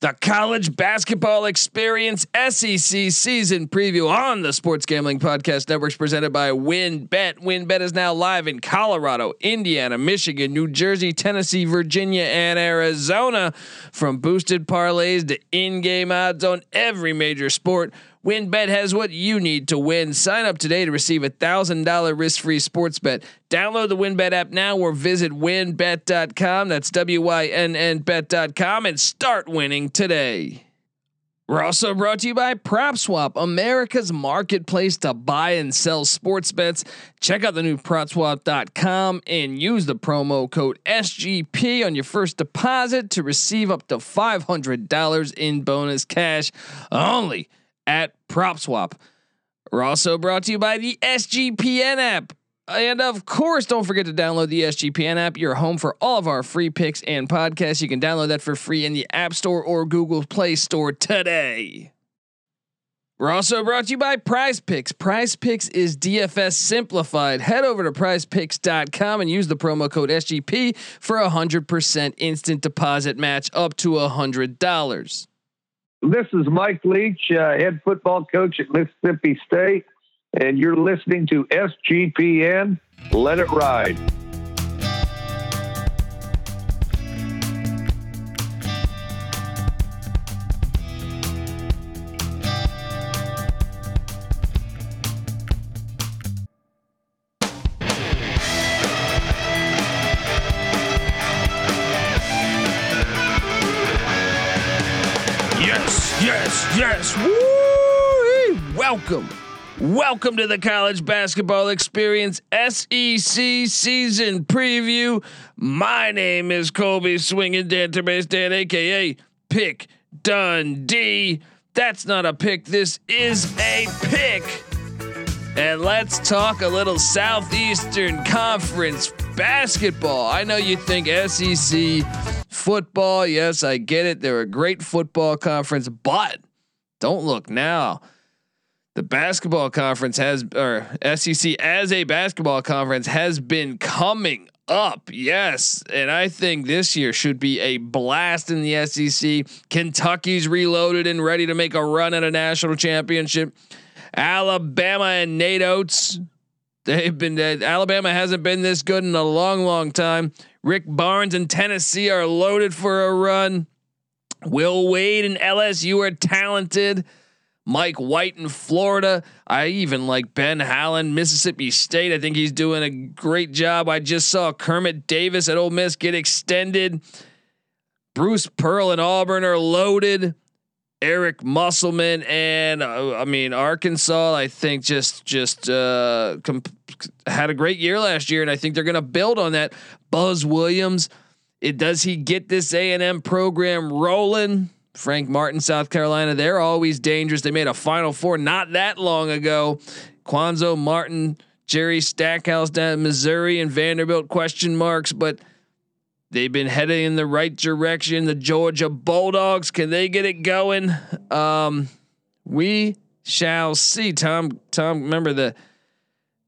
The college basketball experience SEC season preview on the Sports Gambling Podcast Networks presented by WynnBET. WynnBET is now live in Colorado, Indiana, Michigan, New Jersey, Tennessee, Virginia, and Arizona. From boosted parlays to in-game odds on every major sport. WynnBET has what you need to win. Sign up today to receive a thousand dollar risk free sports bet. Download the WynnBET app now or visit wynnbet.com. That's W Y N N bet.com and start winning today. We're also brought to you by PropSwap, America's marketplace to buy and sell sports bets. Check out the new PropSwap.com and use the promo code SGP on your first deposit to receive up to $500 in bonus cash only at PropSwap. We're also brought to you by the SGPN app. And of course, don't forget to download the SGPN app. You're home for all of our free picks and podcasts. You can download that for free in the App Store or Google Play Store today. We're also brought to you by Prize Picks. Prize Picks is DFS simplified. Head over to prizepicks.com and use the promo code SGP for a 100% instant deposit match up to $100. This is Mike Leach, uh, head football coach at Mississippi State, and you're listening to SGPN. Let it ride. Yes. Woo! Welcome. Welcome to the college basketball experience SEC season preview. My name is Colby Swinging Database Dan, aka Pick Dundee. That's not a pick, this is a pick. And let's talk a little Southeastern Conference basketball. I know you think SEC football. Yes, I get it. They're a great football conference, but don't look now. The basketball conference has, or SEC as a basketball conference has been coming up. Yes. And I think this year should be a blast in the SEC. Kentucky's reloaded and ready to make a run at a national championship. Alabama and Nate Oats. They've been uh, Alabama hasn't been this good in a long, long time. Rick Barnes and Tennessee are loaded for a run. Will Wade and LSU are talented. Mike White in Florida. I even like Ben Howland, Mississippi State. I think he's doing a great job. I just saw Kermit Davis at Ole Miss get extended. Bruce Pearl and Auburn are loaded. Eric Musselman and uh, I mean Arkansas. I think just just uh, comp- had a great year last year, and I think they're going to build on that. Buzz Williams, it does he get this A and M program rolling? Frank Martin, South Carolina, they're always dangerous. They made a Final Four not that long ago. Cuonzo Martin, Jerry Stackhouse down in Missouri, and Vanderbilt question marks, but they've been heading in the right direction. The Georgia Bulldogs, can they get it going? Um, we shall see. Tom, Tom, remember the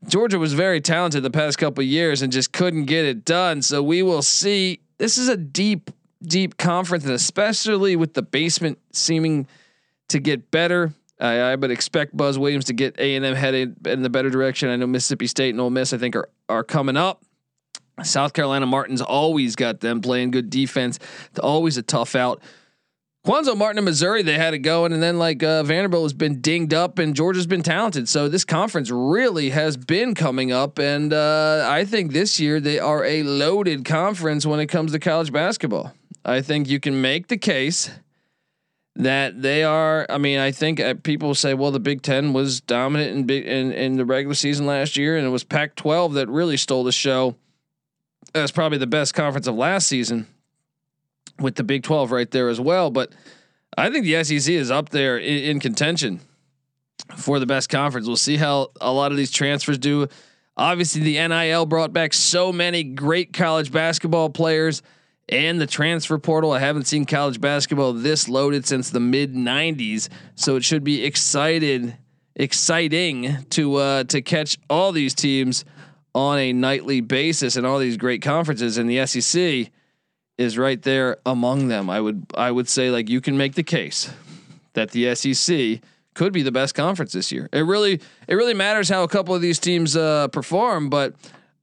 Georgia was very talented the past couple years and just couldn't get it done. So we will see. This is a deep, deep conference, and especially with the basement seeming to get better. I, I would expect Buzz Williams to get A and M headed in the better direction. I know Mississippi State and Ole Miss, I think, are are coming up. South Carolina Martin's always got them playing good defense. It's always a tough out. Cuonzo Martin in Missouri, they had it going, and then like uh, Vanderbilt has been dinged up, and Georgia's been talented. So this conference really has been coming up, and uh, I think this year they are a loaded conference when it comes to college basketball. I think you can make the case that they are. I mean, I think uh, people say, well, the Big Ten was dominant in big in, in the regular season last year, and it was Pac-12 that really stole the show. That's probably the best conference of last season with the Big 12 right there as well. But I think the SEC is up there in, in, contention for the best conference. We'll see how a lot of these transfers do. Obviously, the NIL brought back so many great college basketball players and the transfer portal. I haven't seen college basketball this loaded since the mid 90s. So it should be excited exciting to uh, to catch all these teams on a nightly basis and all these great conferences in the SEC is right there among them. I would I would say like you can make the case that the SEC could be the best conference this year. It really it really matters how a couple of these teams uh, perform, but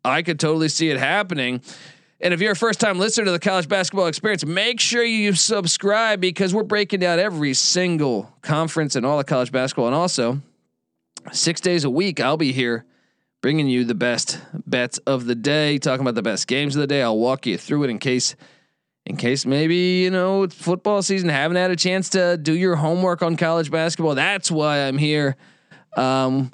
I could totally see it happening. And if you're a first time listener to the college basketball experience, make sure you subscribe because we're breaking down every single conference and all the college basketball. And also, six days a week, I'll be here bringing you the best bets of the day, talking about the best games of the day. I'll walk you through it in case in case maybe you know it's football season haven't had a chance to do your homework on college basketball. That's why i'm here. Um,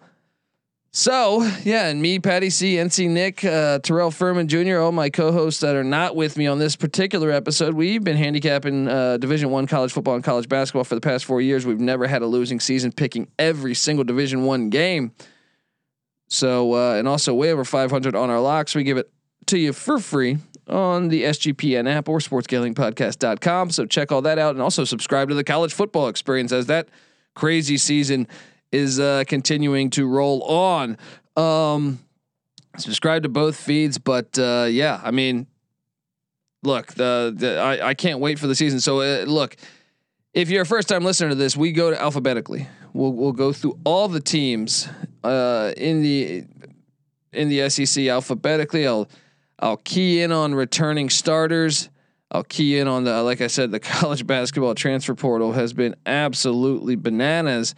so yeah and me patty c nc nick uh, terrell furman jr all my co-hosts that are not with me on this particular episode we've been handicapping uh, division one college football and college basketball for the past four years. We've never had a losing season picking every single division one game. So uh, and also way over 500 on our locks. We give it to you for free on the SGPN app or sportsgamblingpodcast.com. So check all that out and also subscribe to the college football experience as that crazy season is uh, continuing to roll on. Um, subscribe to both feeds, but uh, yeah, I mean, look, the, the I, I can't wait for the season. So uh, look, if you're a first time listener to this, we go to alphabetically. We'll we'll go through all the teams uh, in the in the SEC alphabetically. I'll I'll key in on returning starters. I'll key in on the like I said, the college basketball transfer portal has been absolutely bananas.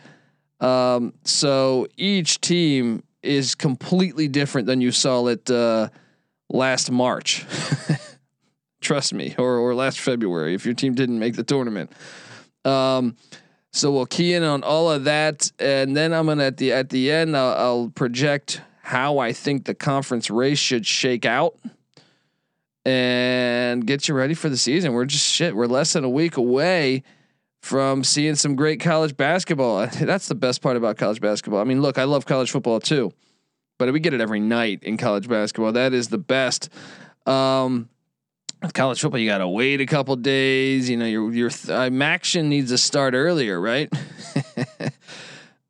Um, so each team is completely different than you saw it uh, last March. Trust me, or or last February if your team didn't make the tournament. Um, so we'll key in on all of that, and then I'm gonna at the at the end I'll, I'll project how I think the conference race should shake out and get you ready for the season. We're just shit. We're less than a week away from seeing some great college basketball. That's the best part about college basketball. I mean, look, I love college football too, but we get it every night in college basketball. That is the best. Um, college football, you got to wait a couple days. You know, your your th- uh, needs to start earlier, right?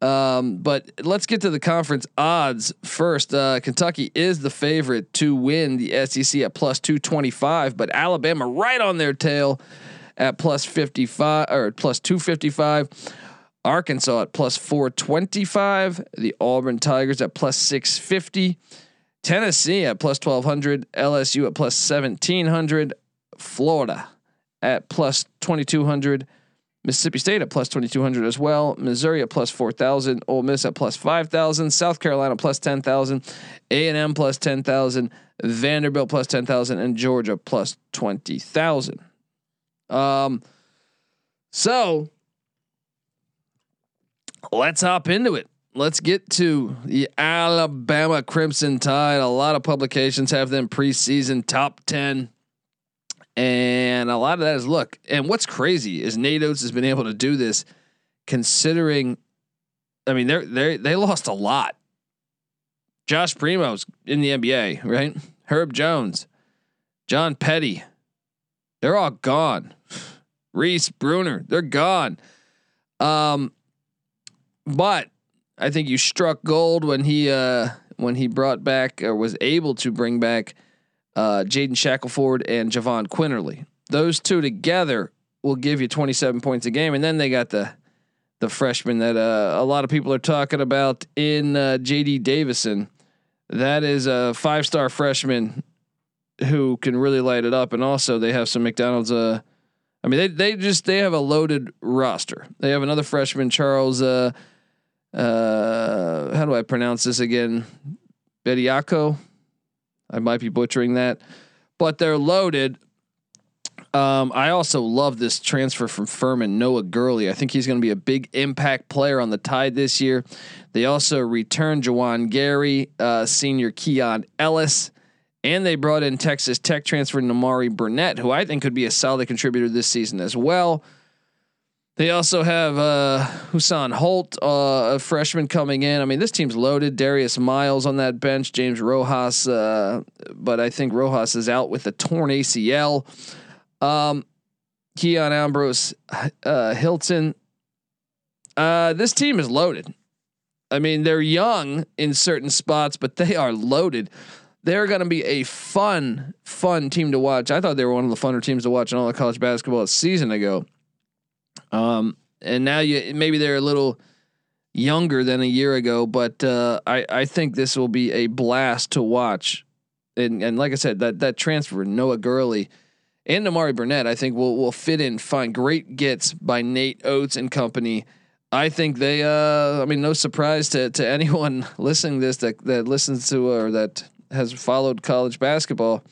Um, but let's get to the conference odds first. Uh, Kentucky is the favorite to win the SEC at plus 225, but Alabama right on their tail at plus 55 or plus 255. Arkansas at plus 425. The Auburn Tigers at plus 650. Tennessee at plus 1200. LSU at plus 1700. Florida at plus 2200. Mississippi State at plus 2200 as well. Missouri at plus 4000. Ole Miss at plus 5000. South Carolina plus 10,000. A&M plus 10,000. Vanderbilt plus 10,000. And Georgia plus 20,000. Um, so let's hop into it. Let's get to the Alabama Crimson Tide. A lot of publications have them preseason top 10 and a lot of that is look. And what's crazy is Nate Oats has been able to do this, considering. I mean, they they they lost a lot. Josh Primo's in the NBA, right? Herb Jones, John Petty, they're all gone. Reese Bruner, they're gone. Um, but I think you struck gold when he uh when he brought back or was able to bring back uh, Jaden Shackelford and Jahvon Quinerly. Those two together will give you 27 points a game, and then they got the the freshman that uh, a lot of people are talking about in uh, JD Davison. That is a five star freshman who can really light it up, and also they have some McDonald's. Uh, I mean, they they just they have a loaded roster. They have another freshman, Charles. Uh, uh, how do I pronounce this again? Bediako. I might be butchering that, but they're loaded. Um, I also love this transfer from Furman, Noah Gurley. I think he's going to be a big impact player on the Tide this year. They also returned Juwan Gary, uh, senior Keon Ellis, and they brought in Texas Tech transfer Nimari Burnett, who I think could be a solid contributor this season as well. They also have uh, Hussan Holt, uh, a freshman coming in. I mean, this team's loaded. Darius Miles on that bench, James Rojas, uh, but I think Rojas is out with a torn ACL. Um, Keon Ambrose, uh, Hilton. Uh, this team is loaded. I mean, they're young in certain spots, but they are loaded. they're going to be a fun, fun team to watch. I thought they were one of the funner teams to watch in all of college basketball a season ago. Um, and now you maybe they're a little younger than a year ago, but uh, I I think this will be a blast to watch. And and like I said, that that transfer Noah Gurley and Amari Burnett, I think will will fit in fine. Great gets by Nate Oats and company. I think they. Uh, I mean, no surprise to to anyone listening this that that listens to or that has followed college basketball.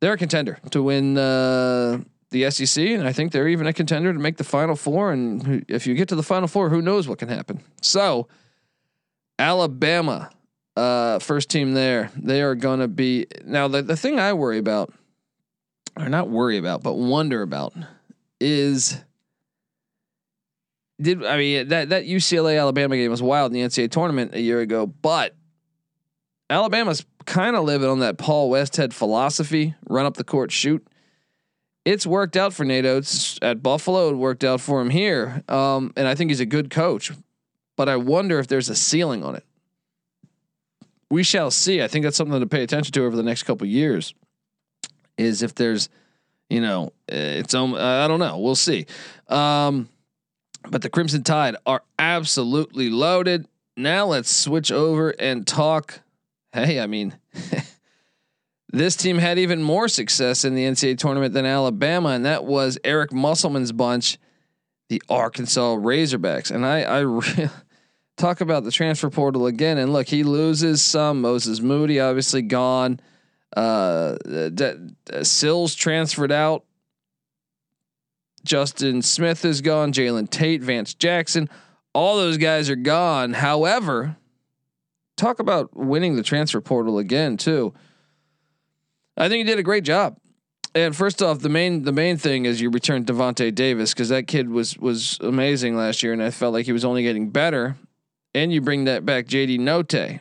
They're a contender to win uh, the SEC, and I think they're even a contender to make the Final Four. And if you get to the Final Four, who knows what can happen? So, Alabama, uh, first team there, they are going to be now. The the thing I worry about, or not worry about, but wonder about, is did I mean that that UCLA Alabama game was wild in the NCAA tournament a year ago, but Alabama's kind of living on that Paul Westhead philosophy: run up the court, shoot it's worked out for Nate Oats at Buffalo. It worked out for him here, um, and I think he's a good coach. But I wonder if there's a ceiling on it. We shall see. I think that's something to pay attention to over the next couple years. Is if there's, you know, it's um, I don't know. We'll see. Um, but the Crimson Tide are absolutely loaded. Now let's switch over and talk. Hey, I mean. This team had even more success in the NCAA tournament than Alabama, and that was Eric Musselman's bunch, the Arkansas Razorbacks. And I, I re- talk about the transfer portal again. And look, he loses some. Moses Moody obviously gone. Uh, D- D- Sills transferred out. Justin Smith is gone. Jalen Tate, Vance Jackson, all those guys are gone. However, talk about winning the transfer portal again too. I think he did a great job. And first off, the main the main thing is you return Davonte Davis because that kid was was amazing last year, and I felt like he was only getting better. And you bring that back, JD Notae.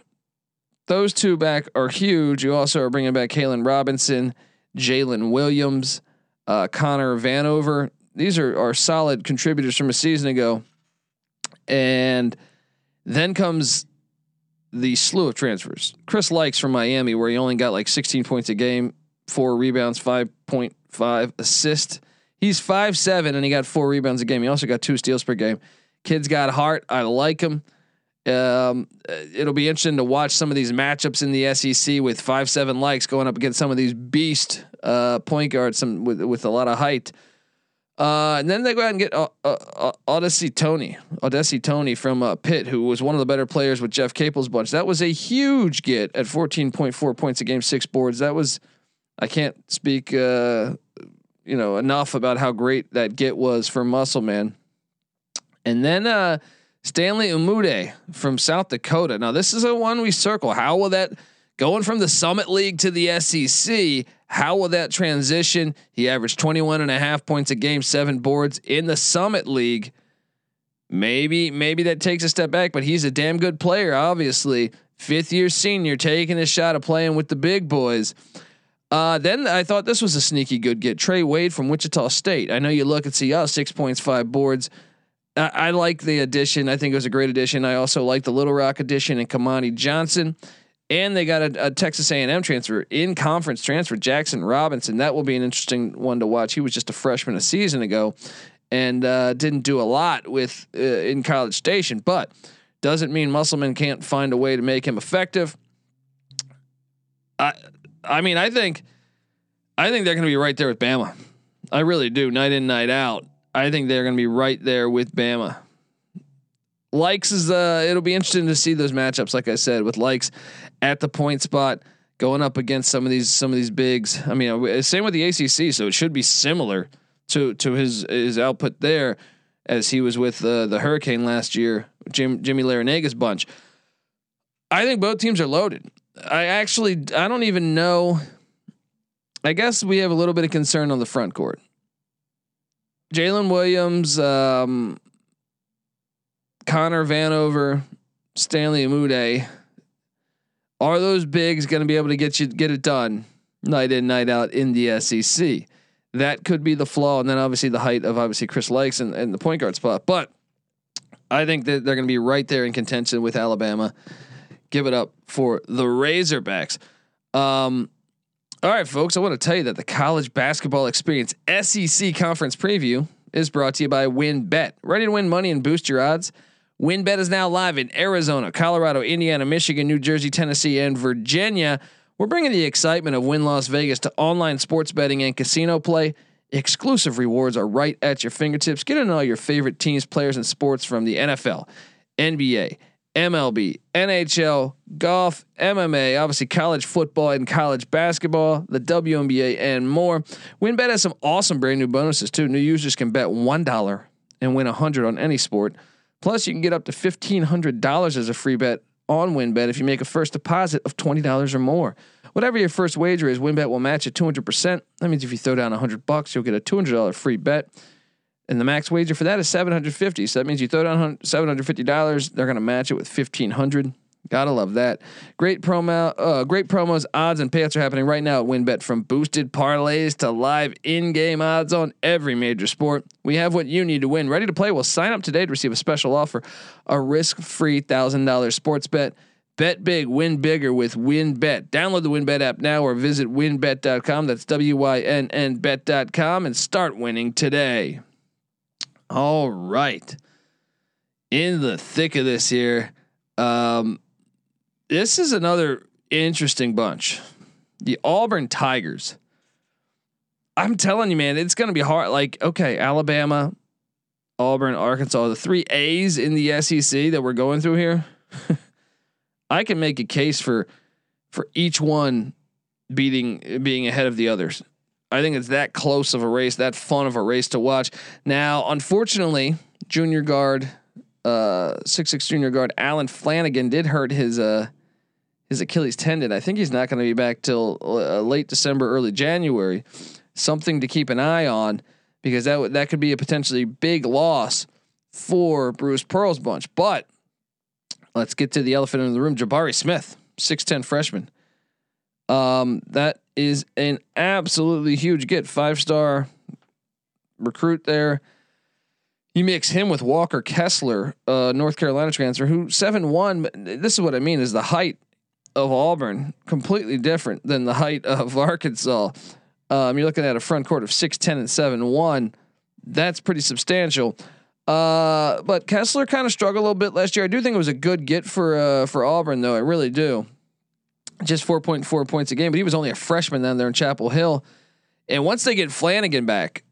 Those two back are huge. You also are bringing back Kalen Robinson, Jalen Williams, uh, Connor Vanover. These are are solid contributors from a season ago. And then comes the slew of transfers. Chris Lykes from Miami, where he only got like 16 points a game, four rebounds, 5.5 assists. He's five seven and he got four rebounds a game. He also got two steals per game. Kid's got heart. I like him. Um, it'll be interesting to watch some of these matchups in the SEC with five seven Lykes going up against some of these beast uh, point guards, some with with a lot of height. Uh, and then they go out and get uh, uh, uh Au'Diese Toney, Au'Diese Toney from uh, Pitt, who was one of the better players with Jeff Capel's bunch. That was a huge get at 14.4 points a game, six boards. That was, I can't speak, you know, enough about how great that get was for Muscle Man. And then Stanley Umude from South Dakota. Now this is a one we circle. How will that going from the Summit League to the SEC? How will that transition? He averaged 21 and a half points a game, seven boards in the Summit League. Maybe, maybe that takes a step back, but he's a damn good player, obviously. Fifth year senior, taking a shot of playing with the big boys. Uh, then I thought this was a sneaky good get. Trey Wade from Wichita State. I know you look and see, oh, six points, five boards. I, I like the addition. I think it was a great addition. I also like the Little Rock addition and Kamani Johnson and they got a, a, Texas A&M transfer in conference transfer, Jackson Robinson. That will be an interesting one to watch. He was just a freshman a season ago, and uh, didn't do a lot with uh, in College Station, but doesn't mean Musselman can't find a way to make him effective. I, I mean, I think, I think they're going to be right there with Bama. I really do, night in, night out. I think they're going to be right there with Bama. Lykes is uh it'll be interesting to see those matchups like I said with Lykes at the point spot going up against some of these some of these bigs. I mean, uh, same with the ACC, so it should be similar to to his his output there as he was with uh, the Hurricane last year, Jim, Jimmy Larranaga's bunch. I think both teams are loaded. I actually I don't even know. I guess we have a little bit of concern on the front court. Jalen Williams, um, Connor Vanover, Stanley Umude are those bigs going to be able to get you get it done night in night out in the SEC? That could be the flaw, and then obviously the height of obviously Chris Lykes and, and the point guard spot. But I think that they're going to be right there in contention with Alabama. Give it up for the Razorbacks. Um, all right, folks, I want to tell you that the college basketball experience SEC conference preview is brought to you by WynnBET. Ready to win money and boost your odds? WynnBET is now live in Arizona, Colorado, Indiana, Michigan, New Jersey, Tennessee, and Virginia. We're bringing the excitement of Wynn Las Vegas to online sports betting and casino play. Exclusive rewards are right at your fingertips. Get in all your favorite teams, players, and sports from the NFL, NBA, MLB, NHL, golf, MMA, obviously college football and college basketball, the WNBA, and more. WynnBET has some awesome brand new bonuses too. New users can bet one dollar and win a hundred on any sport. Plus, you can get up to fifteen hundred dollars as a free bet on WynnBET if you make a first deposit of twenty dollars or more. Whatever your first wager is, WynnBET will match it two hundred percent. That means if you throw down hundred bucks, you'll get a two hundred dollar free bet. And the max wager for that is 750. So that means you throw down $750, they're going to match it with 1500. Gotta love that. Great promo, uh, great promos, odds, and payouts are happening right now at WynnBET. From boosted parlays to live in-game odds on every major sport, we have what you need to win. Ready to play? Well, sign up today to receive a special offer: a risk-free thousand dollars sports bet. Bet big, win bigger with WynnBET. Download the WynnBET app now or visit wynnbet.com. That's W Y N N bet.com and start winning today. All right. In the thick of this here, um, this is another interesting bunch. The Auburn Tigers. I'm telling you, man, it's going to be hard. Like, okay, Alabama, Auburn, Arkansas, the three A's in the SEC that we're going through here. I can make a case for for each one beating being ahead of the others. I think it's that close of a race, that fun of a race to watch. Now, unfortunately, junior guard, uh, six six junior guard Allen Flanigan did hurt his uh his Achilles tendon. I think he's not going to be back till uh, late December, early January. Something to keep an eye on because that w- that could be a potentially big loss for Bruce Pearl's bunch. But let's get to the elephant in the room. Jabari Smith, six ten freshman. Um, that is an absolutely huge get. Five star recruit there. You mix him with Walker Kessler, uh, North Carolina transfer, who seven one. This is what I mean: is the height of Auburn completely different than the height of Arkansas. Um, you're looking at a front court of six ten and seven one. That's pretty substantial. Uh, but Kessler kind of struggled a little bit last year. I do think it was a good get for uh, for Auburn, though. I really do just 4.4 points a game, but he was only a freshman then there in Chapel Hill. And once they get Flanigan back,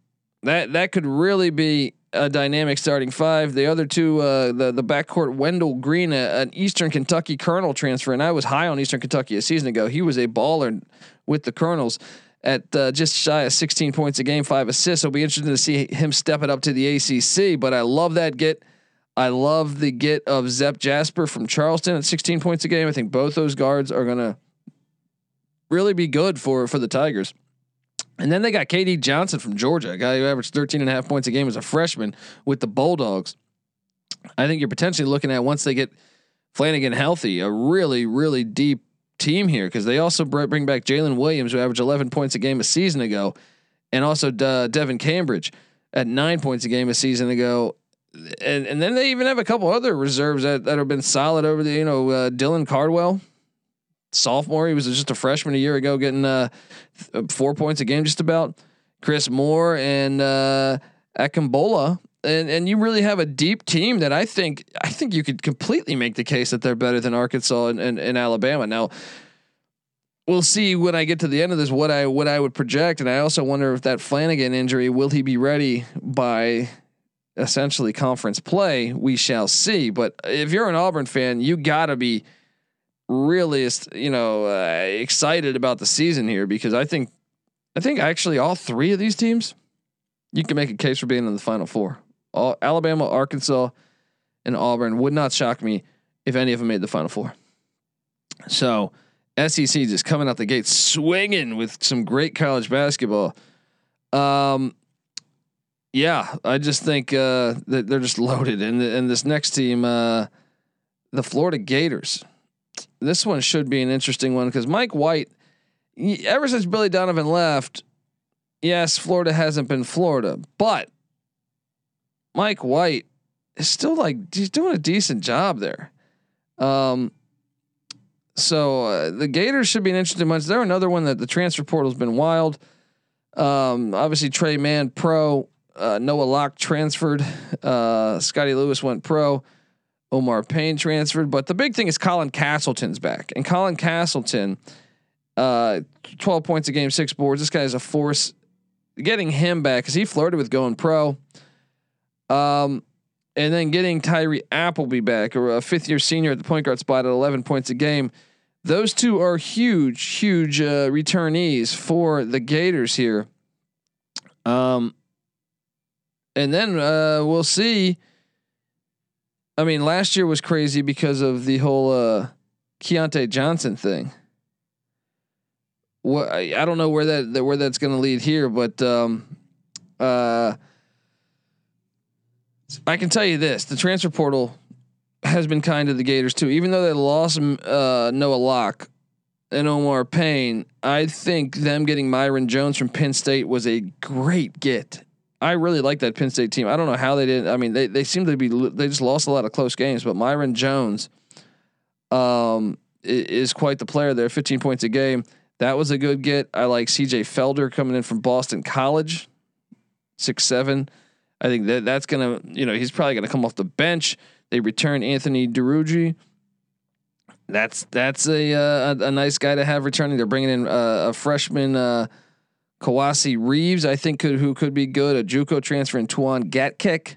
that that could really be a dynamic starting five. The other two, uh, the the backcourt, Wendell Green, a, an Eastern Kentucky Colonel transfer, and I was high on Eastern Kentucky a season ago. He was a baller with the Colonels at uh, just shy of 16 points a game, five assists. It'll be interesting to see him step it up to the ACC. But I love that get. I love the get of Zep Jasper from Charleston at 16 points a game. I think both those guards are to really be good for for the Tigers. And then they got KD Johnson from Georgia, a guy who averaged 13 and a half points a game as a freshman with the Bulldogs. I think you're potentially looking at once they get Flanigan healthy, a really, really deep team here because they also bring back Jalen Williams, who averaged 11 points a game a season ago, and also uh, Devin Cambridge at nine points a game a season ago. And and then they even have a couple other reserves that, that have been solid over the you know uh, Dylan Cardwell, sophomore. He was just a freshman a year ago, getting uh, four points a game, just about. Chris Moore and uh, Akingbola, and and you really have a deep team that I think I think you could completely make the case that they're better than Arkansas and, and, and Alabama. Now, we'll see when I get to the end of this what I what I would project, and I also wonder if that Flanigan injury will he be ready by essentially conference play. We shall see. But if you're an Auburn fan, you got to be really you know uh, excited about the season here because I think I think actually all three of these teams you can make a case for being in the final four. All, Alabama, Arkansas, and Auburn would not shock me if any of them made the final four. So SEC just coming out the gate swinging with some great college basketball. Um, yeah, I just think uh, that they're just loaded, and and this next team, uh, the Florida Gators this one should be an interesting one because Mike White, ever since Billy Donovan left, yes, Florida hasn't been Florida, but Mike White is still like he's doing a decent job there. Um, So uh, the Gators should be an interesting bunch. They're another one that the transfer portal's been wild. Um, obviously Tre Mann pro, uh, Noah Locke transferred, uh, Scottie Lewis went pro, Omar Payne transferred, but the big thing is Colin Castleton's back, and Colin Castleton, uh, twelve points a game, six boards. This guy is a force. Getting him back because he flirted with going pro. Um, and then getting Tyree Appleby back, or a fifth year senior at the point guard spot at 11 points a game. Those two are huge, huge uh, returnees for the Gators here. Um, and then uh, we'll see. I mean, last year was crazy because of the whole uh, Keyontae Johnson thing. What I, I don't know where that where that's going to lead here, but um, uh, I can tell you this: the transfer portal has been kind to the Gators too. Even though they lost uh, Noah Locke and Omar Payne, I think them getting Myreon Jones from Penn State was a great get. I really like that Penn State team. I don't know how they did. I mean, they they seem to be they just lost a lot of close games, but Myreon Jones, um, is quite the player there. 15 points a game. That was a good get. I like C.J. Felder coming in from Boston College, six seven. I think that that's gonna, you know, he's probably gonna come off the bench. They return Anthony Duruji. That's that's a, uh, a, a nice guy to have returning. They're bringing in uh, a freshman uh, Kowacie Reeves, I think could who could be good. A JUCO transfer in Tuan Gatkek.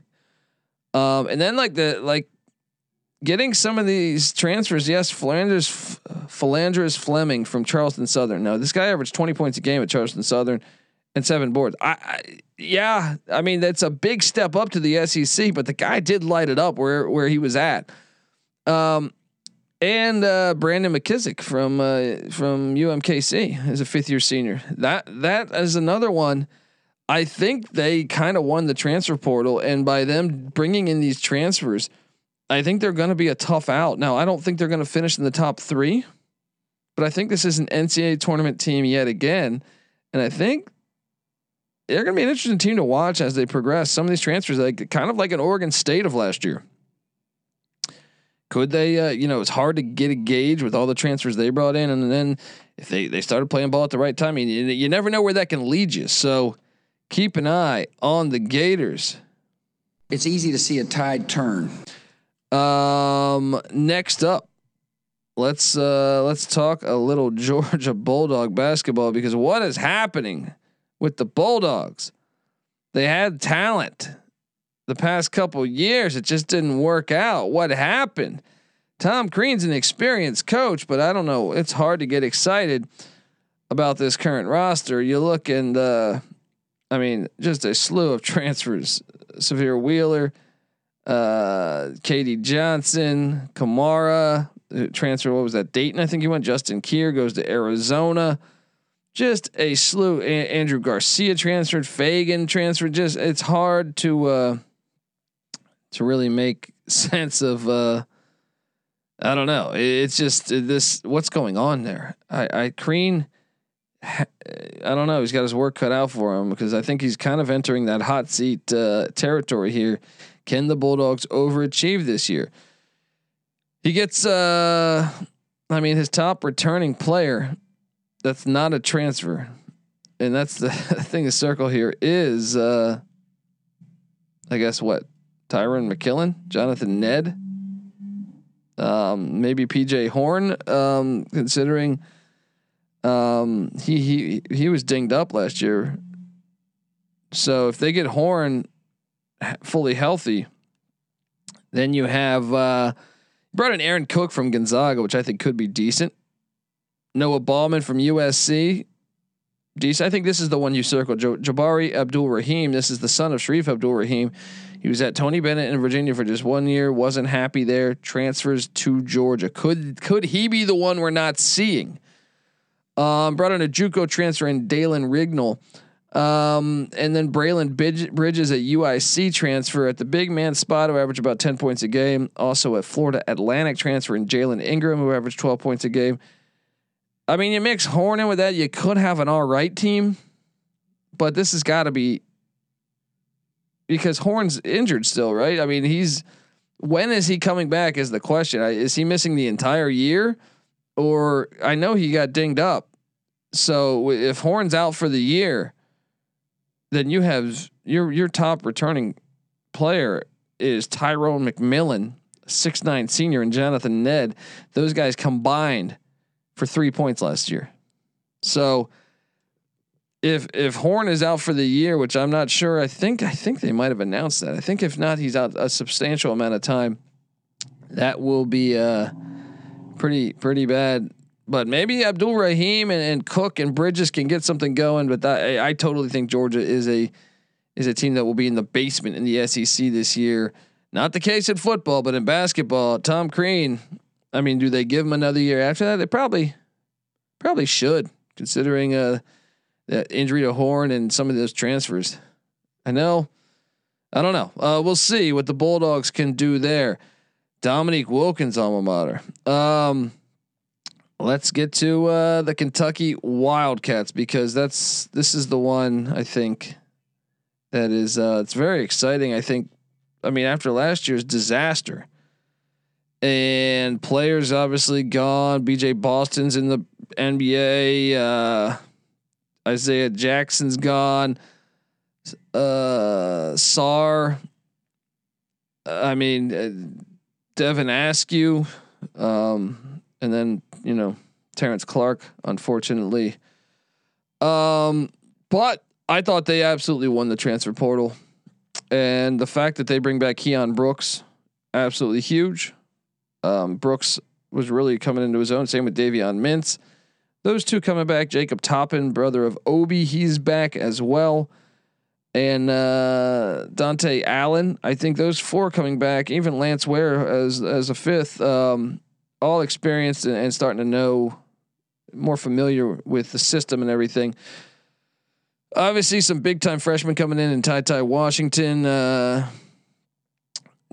Um, and then like the like getting some of these transfers. Yes, Philanders Phlandrous Fleming from Charleston Southern. Now this guy averaged twenty points a game at Charleston Southern and seven boards. I, I, yeah, I mean that's a big step up to the SEC, but the guy did light it up where where he was at. Um, and uh, Brandon McKissic from uh, from UMKC as a fifth year senior. That that is another one. I think they kind of won the transfer portal, and by them bringing in these transfers, I think they're going to be a tough out. Now, I don't think they're going to finish in the top three, but I think this is an NCAA tournament team yet again, and I think they're going to be an interesting team to watch as they progress. Some of these transfers, like kind of like an Oregon State of last year. Could they? Uh, you know, it's hard to get a gauge with all the transfers they brought in, and then if they they started playing ball at the right time, you, you never know where that can lead you. So keep an eye on the Gators. It's easy to see a tide turn. Um, next up, let's uh let's talk a little Georgia Bulldog basketball because what is happening with the Bulldogs. They had talent the past couple years. It just didn't work out. What happened? Tom Crean's an experienced coach, but I don't know. It's hard to get excited about this current roster. You look and uh, I mean, just a slew of transfers. Sahvir Wheeler, uh, KD Johnson, Kamara, transfer. What was that? Dayton, I think he went. Justin Kier goes to Arizona just a slew. A- Andrew Garcia transferred, Fagan transferred. Just it's hard to uh, to really make sense of. Uh, I don't know. It's just this. What's going on there? I, I Crean. I don't know. He's got his work cut out for him because I think he's kind of entering that hot seat uh, territory here. Can the Bulldogs overachieve this year? He gets. Uh, I mean, his top returning player that's not a transfer, and that's the thing to circle here is, uh, I guess what Tyron McKillen, Jonathan Ned, um, maybe PJ Horne, um, considering um, he he he was dinged up last year. So if they get Horne fully healthy, then you have uh, brought in Aaron Cook from Gonzaga, which I think could be decent. Noah Baumann from USC. Decent. I think this is the one you circled. Jabari Abdul Rahim. This is the son of Shareef Abdul Rahim. He was at Tony Bennett in Virginia for just one year. Wasn't happy there. Transfers to Georgia. Could could he be the one we're not seeing? Um, brought in a JUCO transfer in Dalen Rignall. Um, and then Braelen Bridges at UIC transfer at the big man spot who averaged about 10 points a game. Also at Florida Atlantic transfer in Jalen Ingram who averaged 12 points a game. I mean, you mix Horne in with that, you could have an all right team, but this has got to be because Horne's injured still, right? I mean, he's when is he coming back? Is the question. Is he missing the entire year, or I know he got dinged up. So if Horne's out for the year, then you have your your top returning player is Tyrone McMillan, six nine senior, and Jonathan Ned. Those guys combined for three points last year. So if if Horne is out for the year, which I'm not sure, I think I think they might have announced that. I think if not, he's out a substantial amount of time. That will be uh, pretty pretty bad. But maybe Abdul Rahim and, and Cook and Bridges can get something going. But that, I, I totally think Georgia is a is a team that will be in the basement in the SEC this year. Not the case in football, but in basketball, Tom Crean. I mean, do they give him another year after that? They probably probably should, considering uh that injury to Horne and some of those transfers. I know. I don't know. Uh, we'll see what the Bulldogs can do there. Dominique Wilkins alma mater. Um, let's get to uh, the Kentucky Wildcats because that's this is the one I think that is uh, it's very exciting. I think. I mean, after last year's disaster, and players obviously gone. BJ Boston's in the NBA. Uh, Isaiah Jackson's gone. Uh, Sar. I mean, uh, Devin Askew, um, and then you know Terrence Clarke, unfortunately. Um, but I thought they absolutely won the transfer portal, and the fact that they bring back Keion Brooks, absolutely huge. Um, Brooks was really coming into his own. Same with Davion Mintz. Those two coming back. Jacob Toppin, brother of Obi, he's back as well. And uh, Dontaie Allen, I think those four coming back. Even Lance Ware as as a fifth, um, all experienced and, and starting to know more familiar with the system and everything. Obviously, some big time freshmen coming in, and Ty Ty Washington, uh,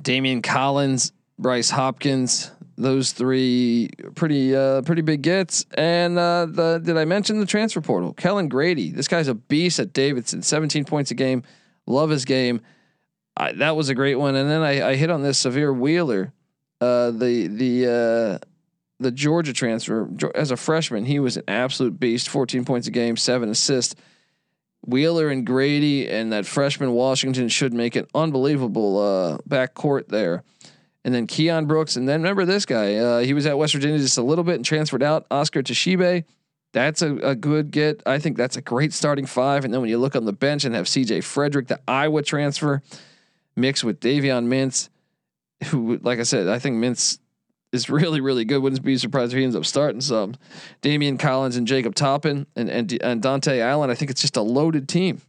Daimion Collins, Bryce Hopkins, those three pretty uh, pretty big gets. And uh, the did I mention the transfer portal? Kellan Grady. This guy's a beast at Davidson. 17 points a game. Love his game. I, that was a great one. And then I, I hit on this Sahvir Wheeler, uh, the the uh, the Georgia transfer as a freshman. He was an absolute beast. 14 points a game, seven assists. Wheeler and Grady and that freshman Washington should make an unbelievable uh, backcourt there and then Keion Brooks, and then remember this guy. Uh, he was at West Virginia just a little bit and transferred out. Oscar Tshiebwe. That's a, a good get. I think that's a great starting five. And then when you look on the bench and have CJ Fredrick, the Iowa transfer, mixed with Davion Mintz, who, like I said, I think Mintz is really, really good. Wouldn't be surprised if he ends up starting some. Daimion Collins and Jacob Toppin and, and, and Dontaie Allen. I think it's just a loaded team.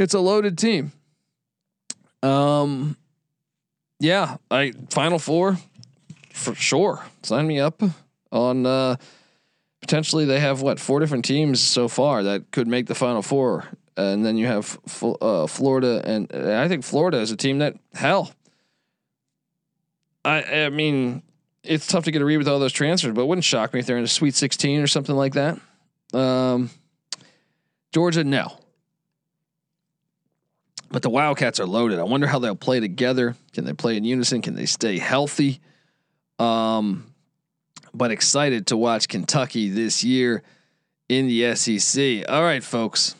It's a loaded team. Um, yeah, I Final Four for sure. Sign me up on. Uh, potentially, they have what four different teams so far that could make the Final Four, and then you have uh, Florida, and I think Florida is a team that hell. I I mean, it's tough to get a read with all those transfers, but it wouldn't shock me if they're in a Sweet 16 or something like that. Um, Georgia, no. But the Wildcats are loaded. I wonder how they'll play together. Can they play in unison? Can they stay healthy? Um, but excited to watch Kentucky this year in the SEC. All right, folks.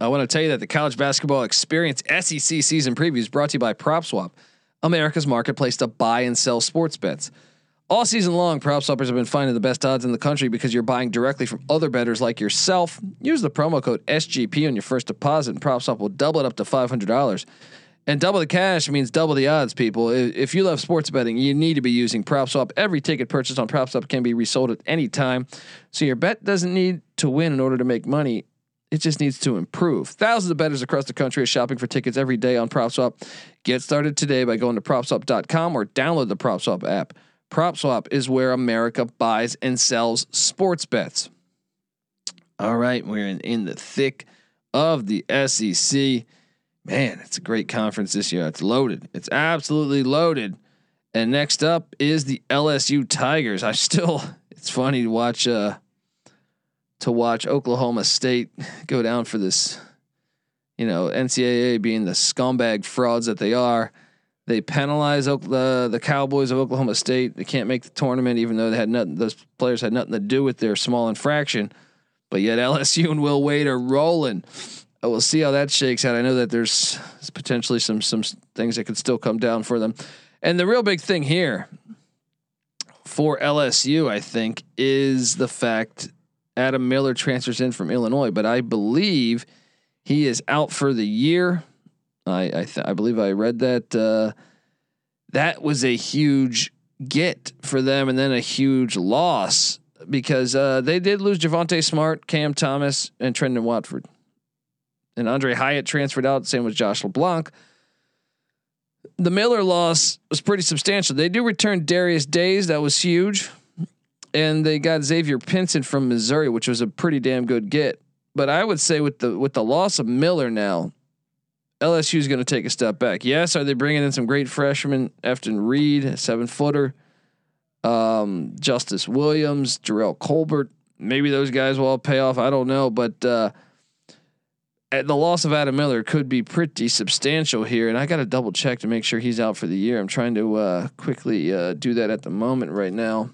I want to tell you that the college basketball experience SEC season preview is brought to you by PropSwap, America's marketplace to buy and sell sports bets. All season long, prop swappers have been finding the best odds in the country because you're buying directly from other bettors like yourself. Use the promo code SGP on your first deposit, and PropSwap will double it up to $500. And double the cash means double the odds, people. If you love sports betting, you need to be using PropSwap. Every ticket purchased on PropSwap can be resold at any time. So your bet doesn't need to win in order to make money. It just needs to improve. Thousands of bettors across the country are shopping for tickets every day on PropSwap. Get started today by going to PropSwap.com or download the PropSwap app. PropSwap is where America buys and sells sports bets. All right, we're in, in the thick of the SEC. Man, it's a great conference this year. It's loaded. It's absolutely loaded. And next up is the LSU Tigers. I still it's funny to watch uh to watch Oklahoma State go down for this, you know, NCAA being the scumbag frauds that they are They penalize the the Cowboys of Oklahoma State. They can't make the tournament, even though they had nothing. Those players had nothing to do with their small infraction. But yet LSU and Will Wade are rolling. Uh, we'll see how that shakes out. I know that there's potentially some some things that could still come down for them. And the real big thing here for LSU, I think, is the fact Adam Miller transfers in from Illinois, but I believe he is out for the year. I I, th- I believe I read that. Uh, that was a huge get for them, and then a huge loss because uh, they did lose Javonte Smart, Cam Thomas, and Trendon Watford. And Aundre Hyatt transferred out. Same with Josh LeBlanc. The Miller loss was pretty substantial. They do return Darius Days. That was huge. And they got Xavier Pinson from Missouri, which was a pretty damn good get. But I would say with the with the loss of Miller now, LSU is going to take a step back. Yes, are they bringing in some great freshmen? Efton Reid, seven footer um, Justice Williams, Jerrell Colbert. Maybe those guys will all pay off. I don't know, but uh, the loss of Adam Miller could be pretty substantial here, and I got to double check to make sure he's out for the year. I'm trying to uh, quickly uh, do that at the moment right now.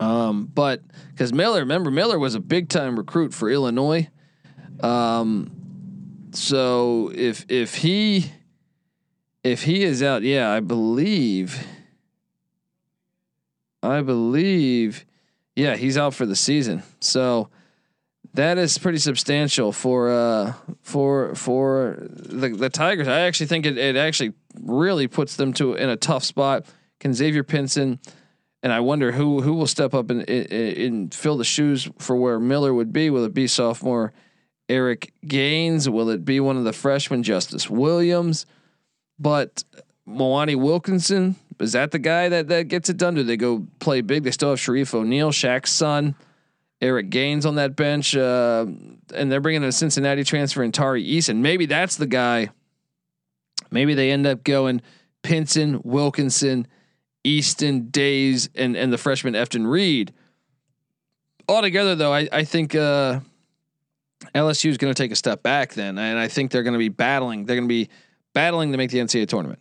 Um, but because Miller, remember Miller was a big time recruit for Illinois. Um, so if if he if he is out, yeah, I believe I believe, yeah, he's out for the season. So that is pretty substantial for uh for for the the Tigers. I actually think it, it actually really puts them to in a tough spot. Can Xavier Pinson and I wonder who who will step up and, and, fill the shoes for where Miller would be. Will it be sophomore Eric Gaines? Will it be one of the freshmen Justice Williams? But Mwani Wilkinson is that the guy that that gets it done? Do they go play big? They still have Shareef O'Neal, Shaq's son, Eric Gaines on that bench, uh, and they're bringing a Cincinnati transfer in Tari Eason. Maybe that's the guy. Maybe they end up going Pinson, Wilkinson, Easton, Days, and and the freshman Efton Reid. Altogether, though, I I think uh, LSU is going to take a step back then, and I think they're going to be battling. They're going to be battling to make the NCAA tournament.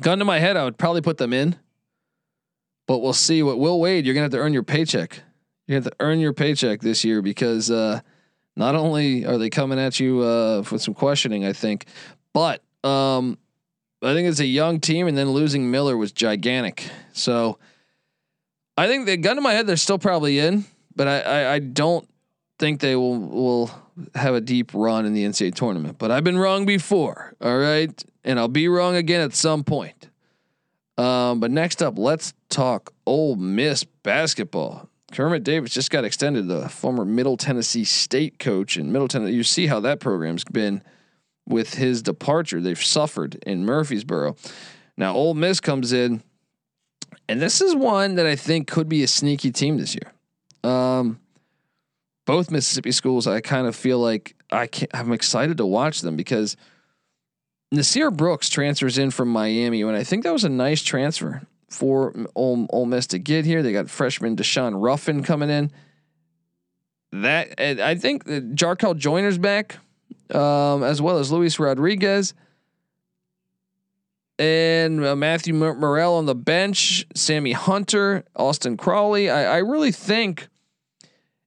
Gun to my head, I would probably put them in, but we'll see. What Will Wade, you're gonna have to earn your paycheck. You have to earn your paycheck this year because uh, not only are they coming at you uh, with some questioning, I think, but um, I think it's a young team, and then losing Miller was gigantic. So I think the gun to my head, they're still probably in, but I, I, I don't think they will will have a deep run in the NCAA tournament. But I've been wrong before. All right and I'll be wrong again at some point. Um, but next up, let's talk Ole Miss basketball. Kermit Davis just got extended, the former Middle Tennessee State coach in Middle Tennessee. You see how that program's been with his departure. They've suffered in Murfreesboro. Now Ole Miss comes in, and this is one that I think could be a sneaky team this year. Um, both Mississippi schools, I kind of feel like I can I'm excited to watch them because – Nysier Brooks transfers in from Miami, and I think that was a nice transfer for Ole, Ole Miss to get here. They got freshman Daeshun Ruffin coming in. That I think Jarkel Joiner's back, um, as well as Luis Rodriguez and uh, Matthew Murrell on the bench, Sammy Hunter, Austin Crowley. I, I really think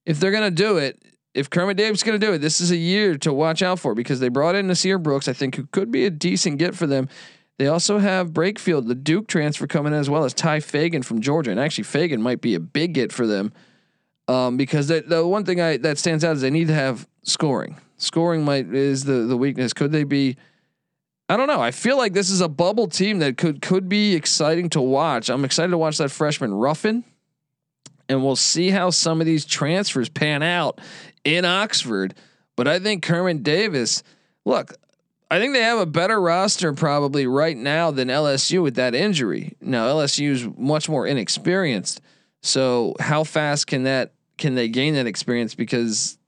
if they're gonna do it, if Kermit Davis to do it, this is a year to watch out for because they brought in Nysier Brooks, I think, who could be a decent get for them. They also have Brakefield, the Duke transfer coming in, as well as Tye Fagan from Georgia. And actually, Fagan might be a big get for them um, because the, the one thing I, that stands out is they need to have scoring. Scoring might is the the weakness. Could they be? I don't know. I feel like this is a bubble team that could could be exciting to watch. I'm excited to watch that freshman Ruffin, and we'll see how some of these transfers pan out in Oxford. But I think Kermit Davis, look, I think they have a better roster probably right now than LSU with that injury. Now LSU is much more inexperienced. So how fast can that can they gain that experience? Because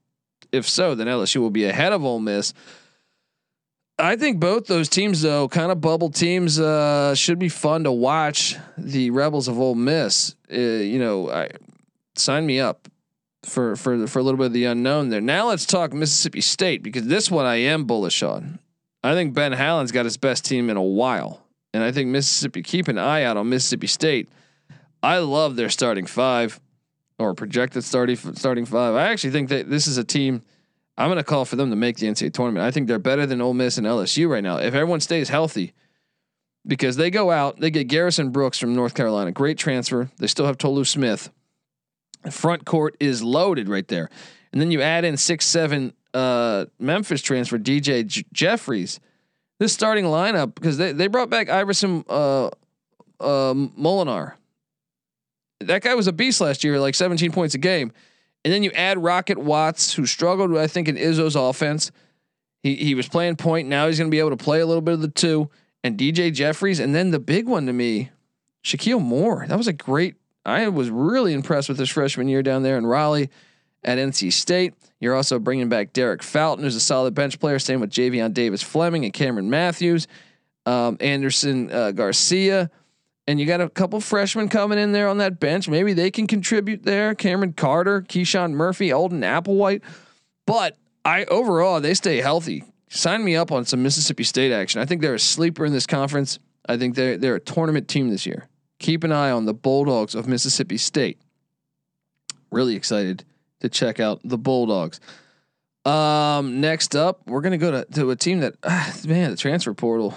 if so, then LSU will be ahead of Ole Miss. I think both those teams, though, kind of bubble teams, uh, should be fun to watch. The Rebels of Ole Miss, uh, you know, I, sign me up for for for a little bit of the unknown there. Now let's talk Mississippi State because this one I am bullish on. I think Ben Howland's got his best team in a while, and I think Mississippi. Keep an eye out on Mississippi State. I love their starting five, or projected starting starting five. I actually think that this is a team. I'm going to call for them to make the NCAA tournament. I think they're better than Ole Miss and LSU right now. If everyone stays healthy, because they go out, they get Garrison Brooks from North Carolina, great transfer. They still have Tolu Smith. The front court is loaded right there, and then you add in six seven uh, Memphis transfer DJ J- Jeffries. This starting lineup because they they brought back Iverson uh, uh, Molinar. That guy was a beast last year, like 17 points a game. And then you add Rocket Watts, who struggled, I think, in Izzo's offense. He he was playing point. Now he's going to be able to play a little bit of the two. And DJ Jeffries, and then the big one to me, Shakeel Moore. That was a great. I was really impressed with his freshman year down there in Raleigh at NC State. You're also bringing back Derek Fountain, who's a solid bench player. Same with Javion Davis Fleming and Cameron Matthews, um, Anderson uh, Garcia. And you got a couple freshmen coming in there on that bench. Maybe they can contribute there. Cameron Carter, Keyshawn Murphy, Alden Applewhite. But I overall they stay healthy. Sign me up on some Mississippi State action. I think they're a sleeper in this conference. I think they're they're a tournament team this year. Keep an eye on the Bulldogs of Mississippi State. Really excited to check out the Bulldogs. Um, next up, we're gonna go to, to a team that ah, man, the transfer portal.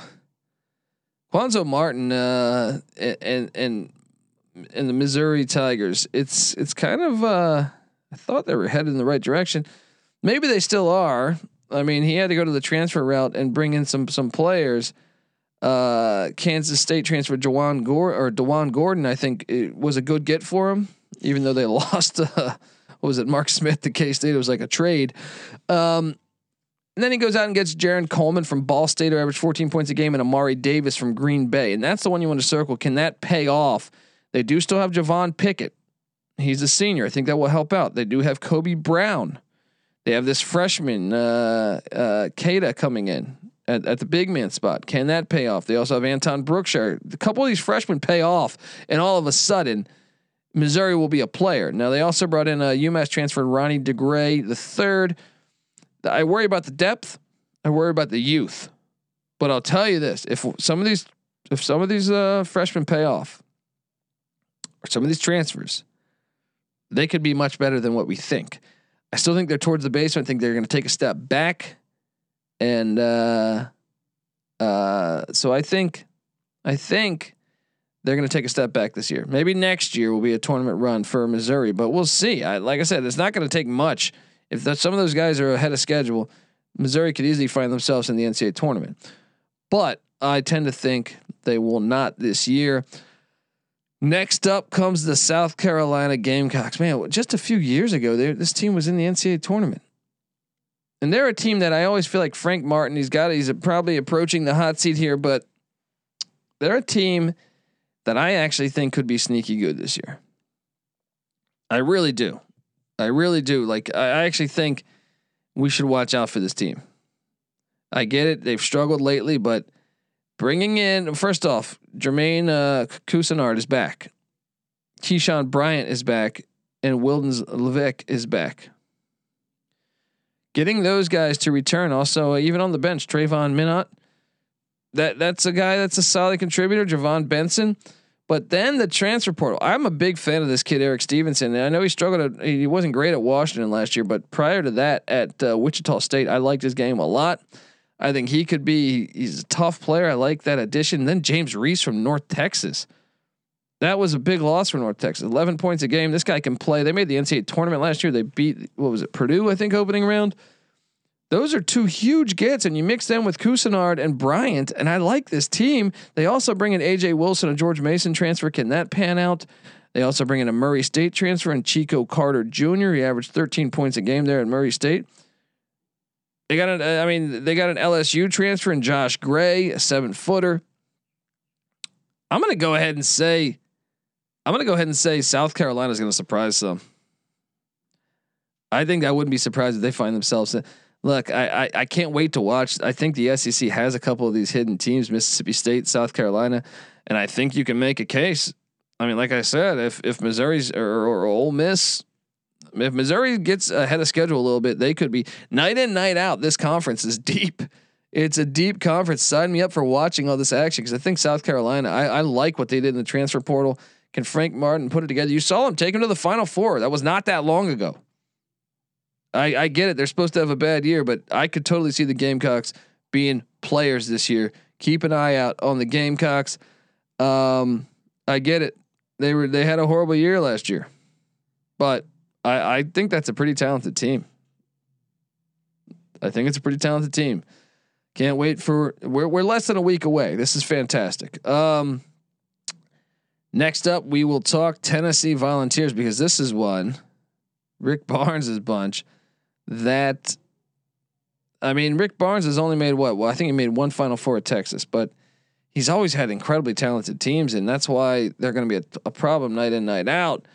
Cuonzo Martin uh, and and and the Missouri Tigers. It's it's kind of uh, I thought they were headed in the right direction. Maybe they still are. I mean, he had to go to the transfer route and bring in some some players. Uh, Kansas State transfer Jawan Gordon or Dewan Gordon, I think it was a good get for him, even though they lost. Uh, what was it, Mark Smith to K State? It was like a trade. Um, and then he goes out and gets Jarron Coleman from Ball State, who averaged 14 points a game, and Amari Davis from Green Bay. And that's the one you want to circle. Can that pay off? They do still have Javon Pickett. He's a senior. I think that will help out. They do have Kobe Brown. They have this freshman, uh, uh, Kada, coming in at, at the big man spot. Can that pay off? They also have Anton Brookshire. A couple of these freshmen pay off, and all of a sudden, Missouri will be a player. Now, they also brought in a UMass transfer, Ronnie DeGray the third. I worry about the depth. I worry about the youth. But I'll tell you this: if some of these, if some of these uh, freshmen pay off, or some of these transfers, they could be much better than what we think. I still think they're towards the basement. I think they're going to take a step back, and uh, uh, so I think, I think they're going to take a step back this year. Maybe next year will be a tournament run for Missouri, but we'll see. I, like I said, it's not going to take much if the, some of those guys are ahead of schedule, Missouri could easily find themselves in the NCAA tournament. But I tend to think they will not this year. Next up comes the South Carolina Gamecocks. Man, just a few years ago, this team was in the NCAA tournament. And they're a team that I always feel like Frank Martin, he's got, he's probably approaching the hot seat here, but they're a team that I actually think could be sneaky good this year. I really do. I really do. Like I actually think we should watch out for this team. I get it; they've struggled lately, but bringing in first off, Jermaine uh, Couisnard is back. Keyshawn Bryant is back, and Wildens Leveque is back. Getting those guys to return, also uh, even on the bench, Tre-Vaughn Minott. That that's a guy that's a solid contributor. Javon Benson. But then the transfer portal. I'm a big fan of this kid Erik Stevenson. And I know he struggled. At, he wasn't great at Washington last year, but prior to that at uh, Wichita State, I liked his game a lot. I think he could be. He's a tough player. I like that addition. And then James Reese from North Texas. That was a big loss for North Texas. 11 points a game. This guy can play. They made the NCAA tournament last year. They beat what was it Purdue? I think opening round. Those are two huge gets, and you mix them with Couisnard and Bryant, and I like this team. They also bring in AJ Wilson, a George Mason transfer. Can that pan out? They also bring in a Murray State transfer and Chico Carter Jr. He averaged 13 points a game there at Murray State. They got an, uh, I mean, they got an LSU transfer and Josh Gray, a seven footer. I'm going to go ahead and say, I'm going to go ahead and say South Carolina is going to surprise some. I think I wouldn't be surprised if they find themselves. Look, I, I, I can't wait to watch. I think the SEC has a couple of these hidden teams, Mississippi State, South Carolina, and I think you can make a case. I mean, like I said, if if Missouri's or, or Ole Miss, if Missouri gets ahead of schedule a little bit, they could be night in night out. This conference is deep. it's a deep conference. Sign me up for watching all this action because I think South Carolina. I, I like what they did in the transfer portal. Can Frank Martin put it together? You saw him take him to the Final Four. That was not that long ago. I, I get it. They're supposed to have a bad year, but I could totally see the Gamecocks being players this year. Keep an eye out on the Gamecocks. Um, I get it. They were they had a horrible year last year, but I, I think that's a pretty talented team. I think it's a pretty talented team. Can't wait for we're we're less than a week away. This is fantastic. Um, next up, we will talk Tennessee Volunteers because this is one Rick Barnes' bunch that I mean Rick Barnes has only made what? Well, I think he made one Final Four at Texas, but he's always had incredibly talented teams, and that's why they're going to be a, a, problem night in night out.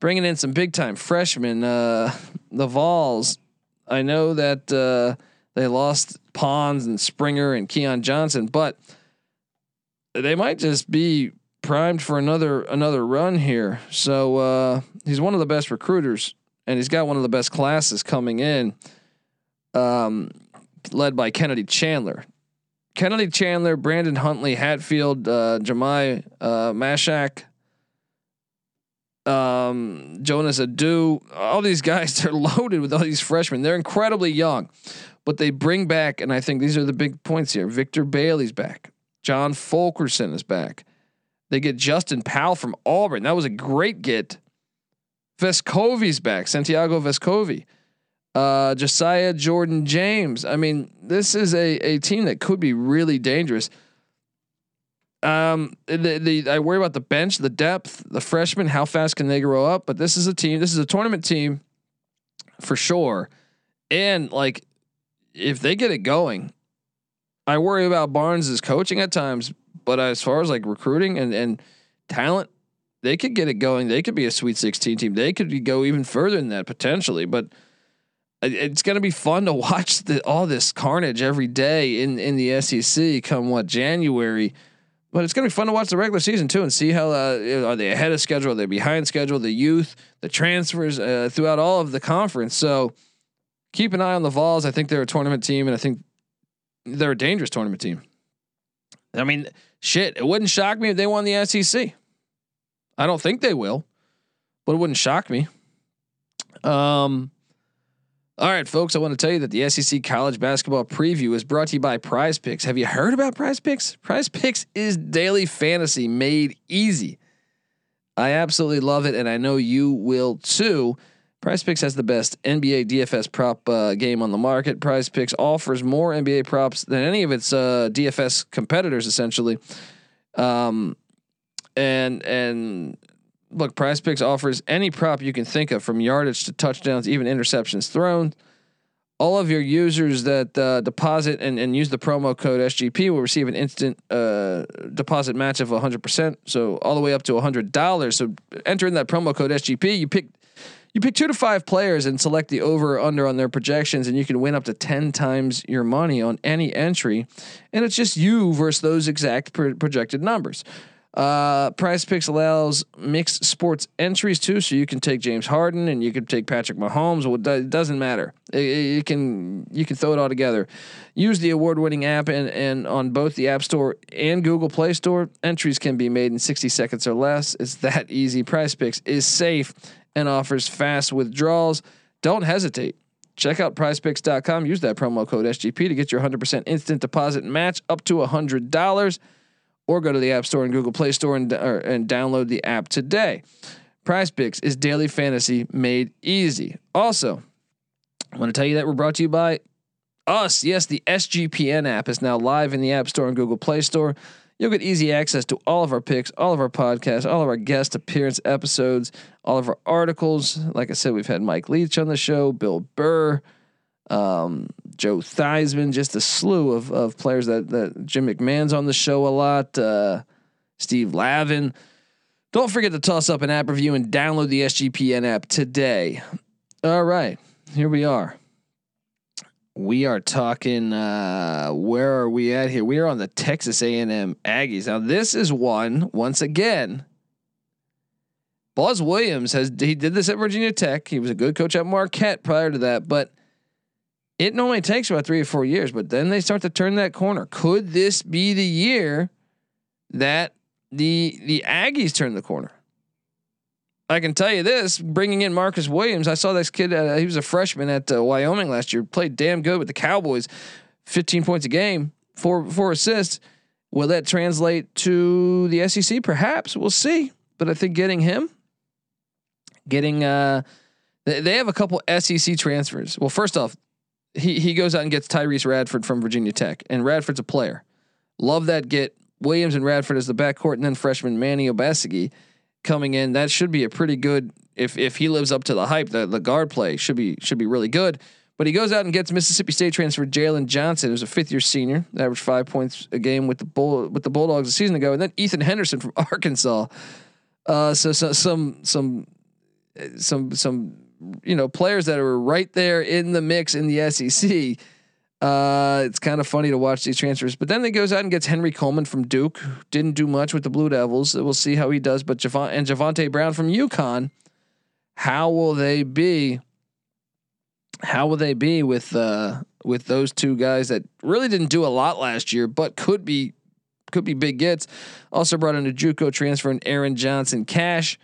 Bringing in some big time freshmen, uh, the Vols. I know that uh, they lost Pons and Springer and Keon Johnson, but they might just be primed for another another run here. So uh, he's one of the best recruiters, and he's got one of the best classes coming in, um, led by Kennedy Chandler. Kennedy Chandler, Brandon Huntley, Hatfield, uh, uh, Mashack, um, Jonas Aidoo, all these guys, they're loaded with all these freshmen. They're incredibly young, but they bring back, and I think these are the big points here. Victor Bailey's back. John Fulkerson is back. They get Justin Powell from Auburn. That was a great get. Vescovi's back. Santiago Vescovi. Uh, Josiah Jordan James. I mean, this is a, a team that could be really dangerous. Um, the, the I worry about the bench, the depth, the freshmen, how fast can they grow up? But this is a team. This is a tournament team for sure. And like, if they get it going, I worry about Barnes's coaching at times. But as far as like recruiting and and talent, they could get it going. They could be a Sweet 16 team. They could go even further than that potentially. But it's going to be fun to watch the, all this carnage every day in in the SEC come what January but it's going to be fun to watch the regular season too and see how uh, are they ahead of schedule, are they behind schedule, the youth, the transfers uh, throughout all of the conference. So keep an eye on the Vols. I think they're a tournament team, and I think they're a dangerous tournament team. I mean, shit, it wouldn't shock me if they won the SEC. I don't think they will, but it wouldn't shock me. Um, all right, folks, I want to tell you that the SEC college basketball preview is brought to you by Prize Picks. Have you heard about Prize Picks? Prize Picks is daily fantasy made easy. I absolutely love it, and I know you will too. Prize Picks has the best NBA DFS prop uh, game on the market. Prize Picks offers more NBA props than any of its uh, DFS competitors, essentially. Um, and and look, Prize Picks offers any prop you can think of, from yardage to touchdowns, even interceptions thrown. All of your users that uh, deposit and, and use the promo code SGP will receive an instant uh, deposit match of 100%. So all the way up to $100. So enter in that promo code SGP. You pick you pick two to five players and select the over or under on their projections, and you can win up to 10 times your money on any entry. And it's just you versus those exact pro- projected numbers. Uh, Prize Picks allows mixed sports entries too, so you can take James Harden and you can take Patrick Mahomes. It doesn't matter. You can you can throw it all together. Use the award-winning app and and on both the App Store and Google Play Store. Entries can be made in 60 seconds or less. It's that easy. Prize Picks is safe and offers fast withdrawals. Don't hesitate. Check out prizepicks.com. Use that promo code SGP to get your 100% instant deposit match up to $100 or go to the App Store and Google Play Store and, or, and download the app today. Prize Picks is daily fantasy made easy. Also, I want to tell you that we're brought to you by us. Yes, the SGPN app is now live in the App Store and Google Play Store. You'll get easy access to all of our picks, all of our podcasts, all of our guest appearance episodes, all of our articles. Like I said, we've had Mike Leach on the show, Bill Burr, um, Joe Theismann, just a slew of, of players that, that Jim McMahon's on the show a lot. Uh, Steve Lavin. Don't forget to toss up an app review and download the SGPN app today. All right, here we are. We are talking. Uh, where are we at here? We are on the Texas A&M Aggies. Now, this is one once again. Buzz Williams has he did this at Virginia Tech. He was a good coach at Marquette prior to that, but it normally takes about three or four years, but then they start to turn that corner. Could this be the year that the the Aggies turn the corner? I can tell you this: bringing in Marcus Williams, I saw this kid. Uh, he was a freshman at uh, Wyoming last year. Played damn good with the Cowboys, 15 points a game, four four assists. Will that translate to the SEC? Perhaps we'll see. But I think getting him, getting uh, they have a couple SEC transfers. Well, first off, he he goes out and gets Tyrece Radford from Virginia Tech, and Radford's a player. Love that get Williams and Radford as the backcourt, and then freshman Manny Obaseki coming in. That should be a pretty good if if he lives up to the hype. The the guard play should be should be really good. But he goes out and gets Mississippi State transfer Jalen Johnson, who's a fifth year senior, averaged five points a game with the bull with the Bulldogs a season ago, and then Ethan Henderson from Arkansas. Uh, so, so some some some some you know players that are right there in the mix in the SEC. Uh, it's kind of funny to watch these transfers, but then he goes out and gets Henry Coleman from Duke. Didn't do much with the Blue Devils. We'll see how he does. But Javon and Javonte Brown from UConn. How will they be? How will they be with uh, with those two guys that really didn't do a lot last year, but could be could be big gets. Also brought in a JUCO transfer and Aaron Johnson Cash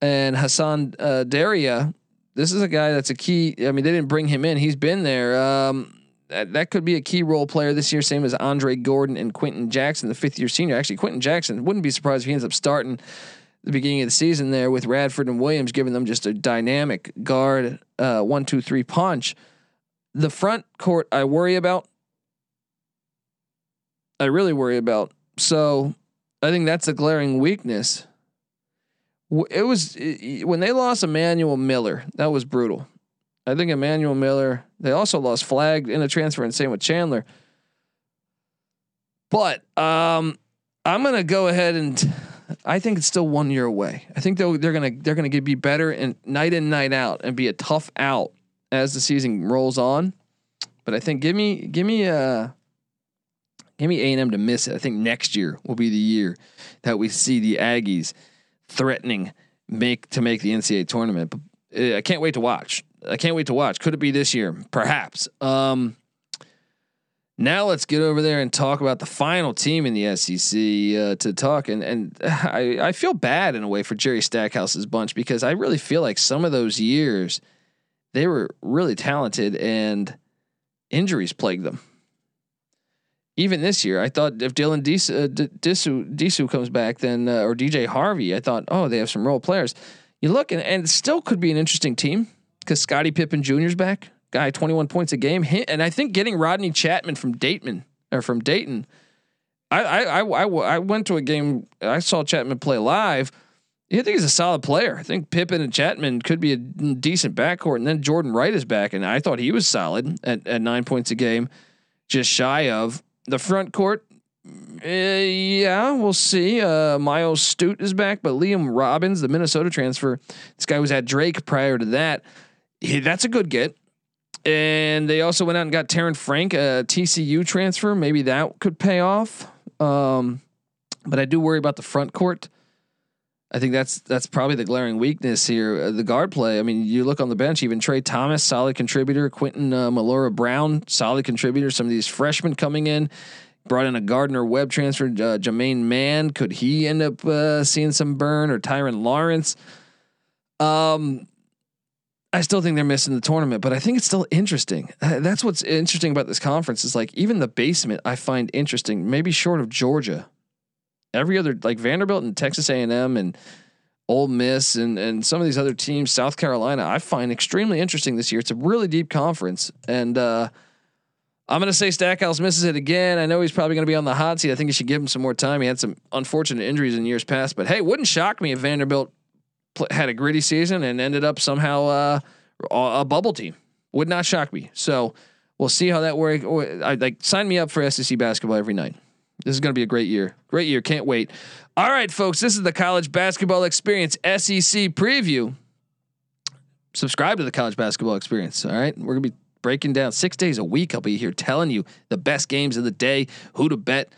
and Hassan uh, Diarra. This is a guy that's a key. I mean, they didn't bring him in; he's been there. Um, that, that could be a key role player this year, same as Andre Gordon and Quenton Jackson, the fifth year senior. Actually, Quenton Jackson wouldn't be surprised if he ends up starting the beginning of the season there with Radford and Williams, giving them just a dynamic guard uh, one two three punch. The front court I worry about. I really worry about. So I think that's a glaring weakness. It was when they lost Emmanuel Miller. That was brutal. I think Emmanuel Miller. They also lost Flagg in a transfer, and same with Chandler. But um, I'm gonna go ahead and I think it's still one year away. I think they're they're gonna they're gonna be better and night in night out and be a tough out as the season rolls on. But I think give me give me a uh, give me A and M to miss it. I think next year will be the year that we see the Aggies threatening make to make the NCAA tournament. But uh, I can't wait to watch. I can't wait to watch. Could it be this year? Perhaps. Um, now let's get over there and talk about the final team in the SEC uh, to talk and and I I feel bad in a way for Jerry Stackhouse's bunch because I really feel like some of those years they were really talented and injuries plagued them. Even this year, I thought if Dylan Disu, uh, Disu, Disu comes back, then uh, or DJ Harvey, I thought, oh, they have some role players. You look and, and still could be an interesting team because Scotty Pippen Jr.'s back guy 21 points a game. And I think getting Rodney Chatman from Dayton or from Dayton, I I I I went to a game. I saw Chatman play live. I think he's a solid player. I think Pippen and Chatman could be a decent backcourt, and then Jordan Wright is back, and I thought he was solid at, at nine points a game, just shy of the front court. Uh, yeah, we'll see. Uh, Myles Stute is back, but Liam Robbins, the Minnesota transfer, this guy was at Drake prior to that. He, that's a good get. And they also went out and got Terren Frank, a TCU transfer. Maybe that could pay off. Um, but I do worry about the front court. I think that's that's probably the glaring weakness here. Uh, the guard play. I mean, you look on the bench. Even Trey Thomas, solid contributor. Quentin uh, Millora-Brown, solid contributor. Some of these freshmen coming in, brought in a Gardner Webb transfer. Uh, Jamaine Mann, could he end up uh, seeing some burn or Tyrin Lawrence? Um, I still think they're missing the tournament, but I think it's still interesting. Uh, that's what's interesting about this conference is like even the basement I find interesting, maybe short of Georgia. Every other like Vanderbilt and Texas A&M and Ole Miss and and some of these other teams, South Carolina, I find extremely interesting this year. It's a really deep conference and uh, I'm going to say Stackhouse misses it again. I know he's probably going to be on the hot seat. I think you should give him some more time. He had some unfortunate injuries in years past, but hey, wouldn't shock me if Vanderbilt had a gritty season and ended up somehow uh, a bubble team. Would not shock me. So we'll see how that works. I like sign me up for SEC basketball every night. This is going to be a great year. Great year. Can't wait. All right, folks. This is the college basketball experience SEC preview. Subscribe to the college basketball experience. All right. We're to be breaking down six days a week. I'll be here telling you the best games of the day, who to bet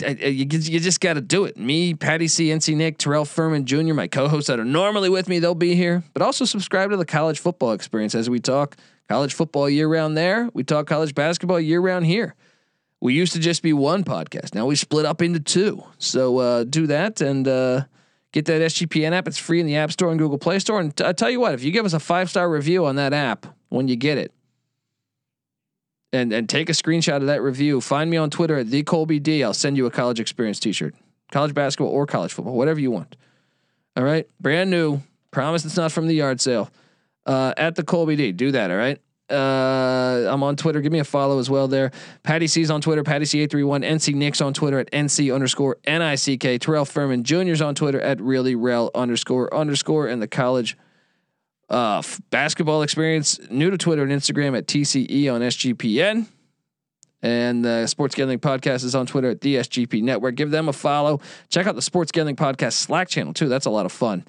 you, you just got to do it. Me, Patty C, NC Nick, Terrell Furman Jr., my co-hosts that are normally with me, they'll be here. But also subscribe to the college football experience as we talk College football year round there. We talk college basketball year round here. We used to just be one podcast. Now we split up into two. So uh, do that and uh, get that SGPN app. It's free in the App Store and Google Play Store. And t- I tell you what, if you give us a five star review on that app when you get it, and and take a screenshot of that review, find me on Twitter at the Colby D. I'll send you a college experience T-shirt, college basketball or college football, whatever you want. All right, brand new. Promise it's not from the yard sale. Uh, at the Colby D. Do that. All right. Uh, I'm on Twitter. Give me a follow as well there. Patty C's on Twitter. Patty C831. NC Nick's on Twitter at NC underscore NICK. Terrell Furman Jr.'s on Twitter at really rel underscore underscore. And the college uh, f- basketball experience new to Twitter and Instagram at TCE on SGPN. And the Sports Gambling Podcast is on Twitter at the SGP Network. Give them a follow. Check out the Sports Gambling Podcast Slack channel too. That's a lot of fun.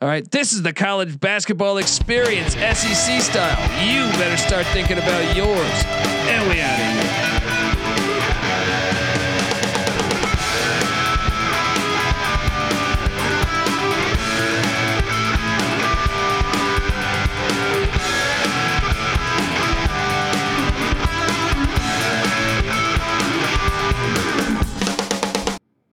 All right, this is the college basketball experience, SEC style. You better start thinking about yours. And we out of here.